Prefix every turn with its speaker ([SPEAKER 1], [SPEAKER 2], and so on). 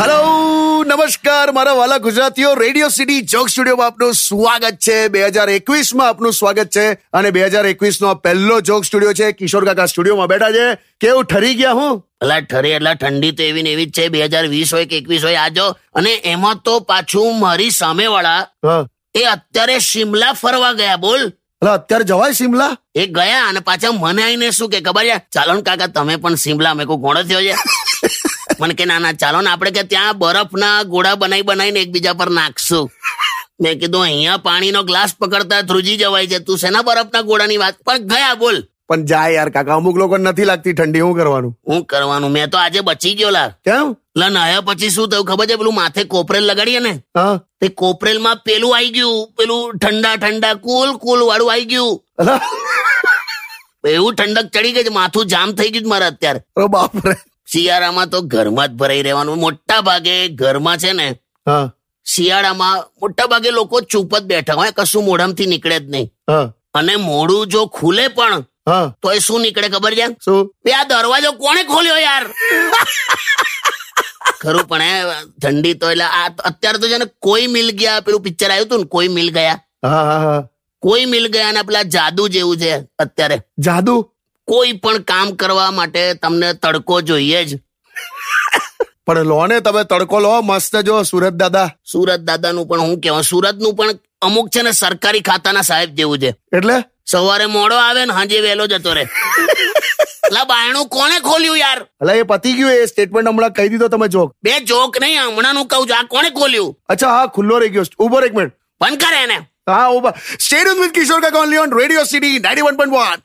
[SPEAKER 1] નમસ્કાર. મારા વાલા ગુજરાતીઓ રેડિયો સિટી જોક સ્ટુડિયોમાં આપનું સ્વાગત છે. બે હજાર એકવીસમાં આપનું સ્વાગત છે અને બે હજાર એકવીસ નો પહેલો જોક સ્ટુડિયો છે. કિશોર કાકા સ્ટુડિયોમાં બેઠા છે. કેવું ઠરી ગયા હું?
[SPEAKER 2] અલા ઠરી એટલે ઠંડી તો એવી ને એવી જ છે. બે હજાર વીસ હોય કે એકવીસ હોય આજો અને એમાં તો પાછું મારી સામે
[SPEAKER 1] વાળા
[SPEAKER 2] એ અત્યારે શિમલા ફરવા ગયા બોલ.
[SPEAKER 1] એટલે અત્યારે જવાય શિમલા?
[SPEAKER 2] એ ગયા અને પાછા મને આવીને શું કે ખબર છે? ચાલો કાકા તમે પણ શિમલા મેં કોઈ ઘોડો થયો છે? મને કે ના ના ચાલો ને આપણે કે ત્યાં બરફના ગોળા બનાવી બનાવીને એકબીજા પર નાખશું. મેં કીધું અહીંયા પાણીનો ગ્લાસ પકડતા ધ્રુજી જવાય છે. તું શેના બરફના ગોળાની વાત પણ ગયા બોલ.
[SPEAKER 1] પણ જાય યાર કાકા અમુક લોકો નથી લાગતી ઠંડી. હું કરવાનું?
[SPEAKER 2] હું કરવાનું? મેં તો આજે બચી ગયો લા
[SPEAKER 1] કેમ?
[SPEAKER 2] લા નાયા પછી શું થયું? ખબર છે પેલું માથે કોપરેલ લગાડીએ ને?
[SPEAKER 1] હા.
[SPEAKER 2] તે કોપરેલમાં પેલું આવી ગયું. પેલું ઠંડા ઠંડા કુલ કુલ વાળું આવી ગયું. એવું ઠંડક ચડી ગઈ છે, માથું જામ થઈ ગયું મારા અત્યારે.
[SPEAKER 1] અરે બાપ રે
[SPEAKER 2] શિયાળામાં તો ઘરમાં જ ભરાઈ રહેવાનું. મોટા ભાગે ઘરમાં છે ને શિયાળામાં મોટા ભાગે લોકો ચૂપ જ બેઠા હોય કશું મોઢામાંથી નીકળે જ નહીં. અને મોડું જો ખુલે પણ તો એ શું નીકળે ખબર છે?
[SPEAKER 1] શું?
[SPEAKER 2] બે આ દરવાજો કોણે ખોલ્યો યાર? ખરું પણ એ ઠંડી તો એટલે આ અત્યારે તો છે ને કોઈ મિલ ગયા પેલું પિક્ચર આવ્યું હતું ને કોઈ મિલ ગયા. કોઈ મિલ ગયા ને પેલા જાદુ જેવું છે અત્યારે.
[SPEAKER 1] જાદુ?
[SPEAKER 2] કોઈ પણ કામ કરવા માટે તમને તડકો જોઈએ જ.
[SPEAKER 1] પણ લો ને તમે તડકો લો મસ્ત જો સુરત દાદા.
[SPEAKER 2] સુરત દાદાનું પણ હું કહેવાય. સુરતનું પણ અમુક છે ને સરકારી ખાતાના સાહેબ જેવું છે.
[SPEAKER 1] એટલે?
[SPEAKER 2] સવારે મોડો આવે ને હાજે વહેલો જતો રે લા બાયણું કોને ખોલ્યું યાર?
[SPEAKER 1] એટલે એ પતી ગયું એ સ્ટેટમેન્ટ હમણાં કહી દીધો તમે જોક
[SPEAKER 2] બે જોક નહીં હમણાં નું કહું છું. આ કોને ખોલ્યું?
[SPEAKER 1] અચ્છા હા ખુલ્લો રહી ગયો. ઊભો એક મિનિટ
[SPEAKER 2] બંધ કરે એને.
[SPEAKER 1] હા ઊભા. સ્ટેડિયમ વિથ કિશોર કાકા only on radio city ninety one point one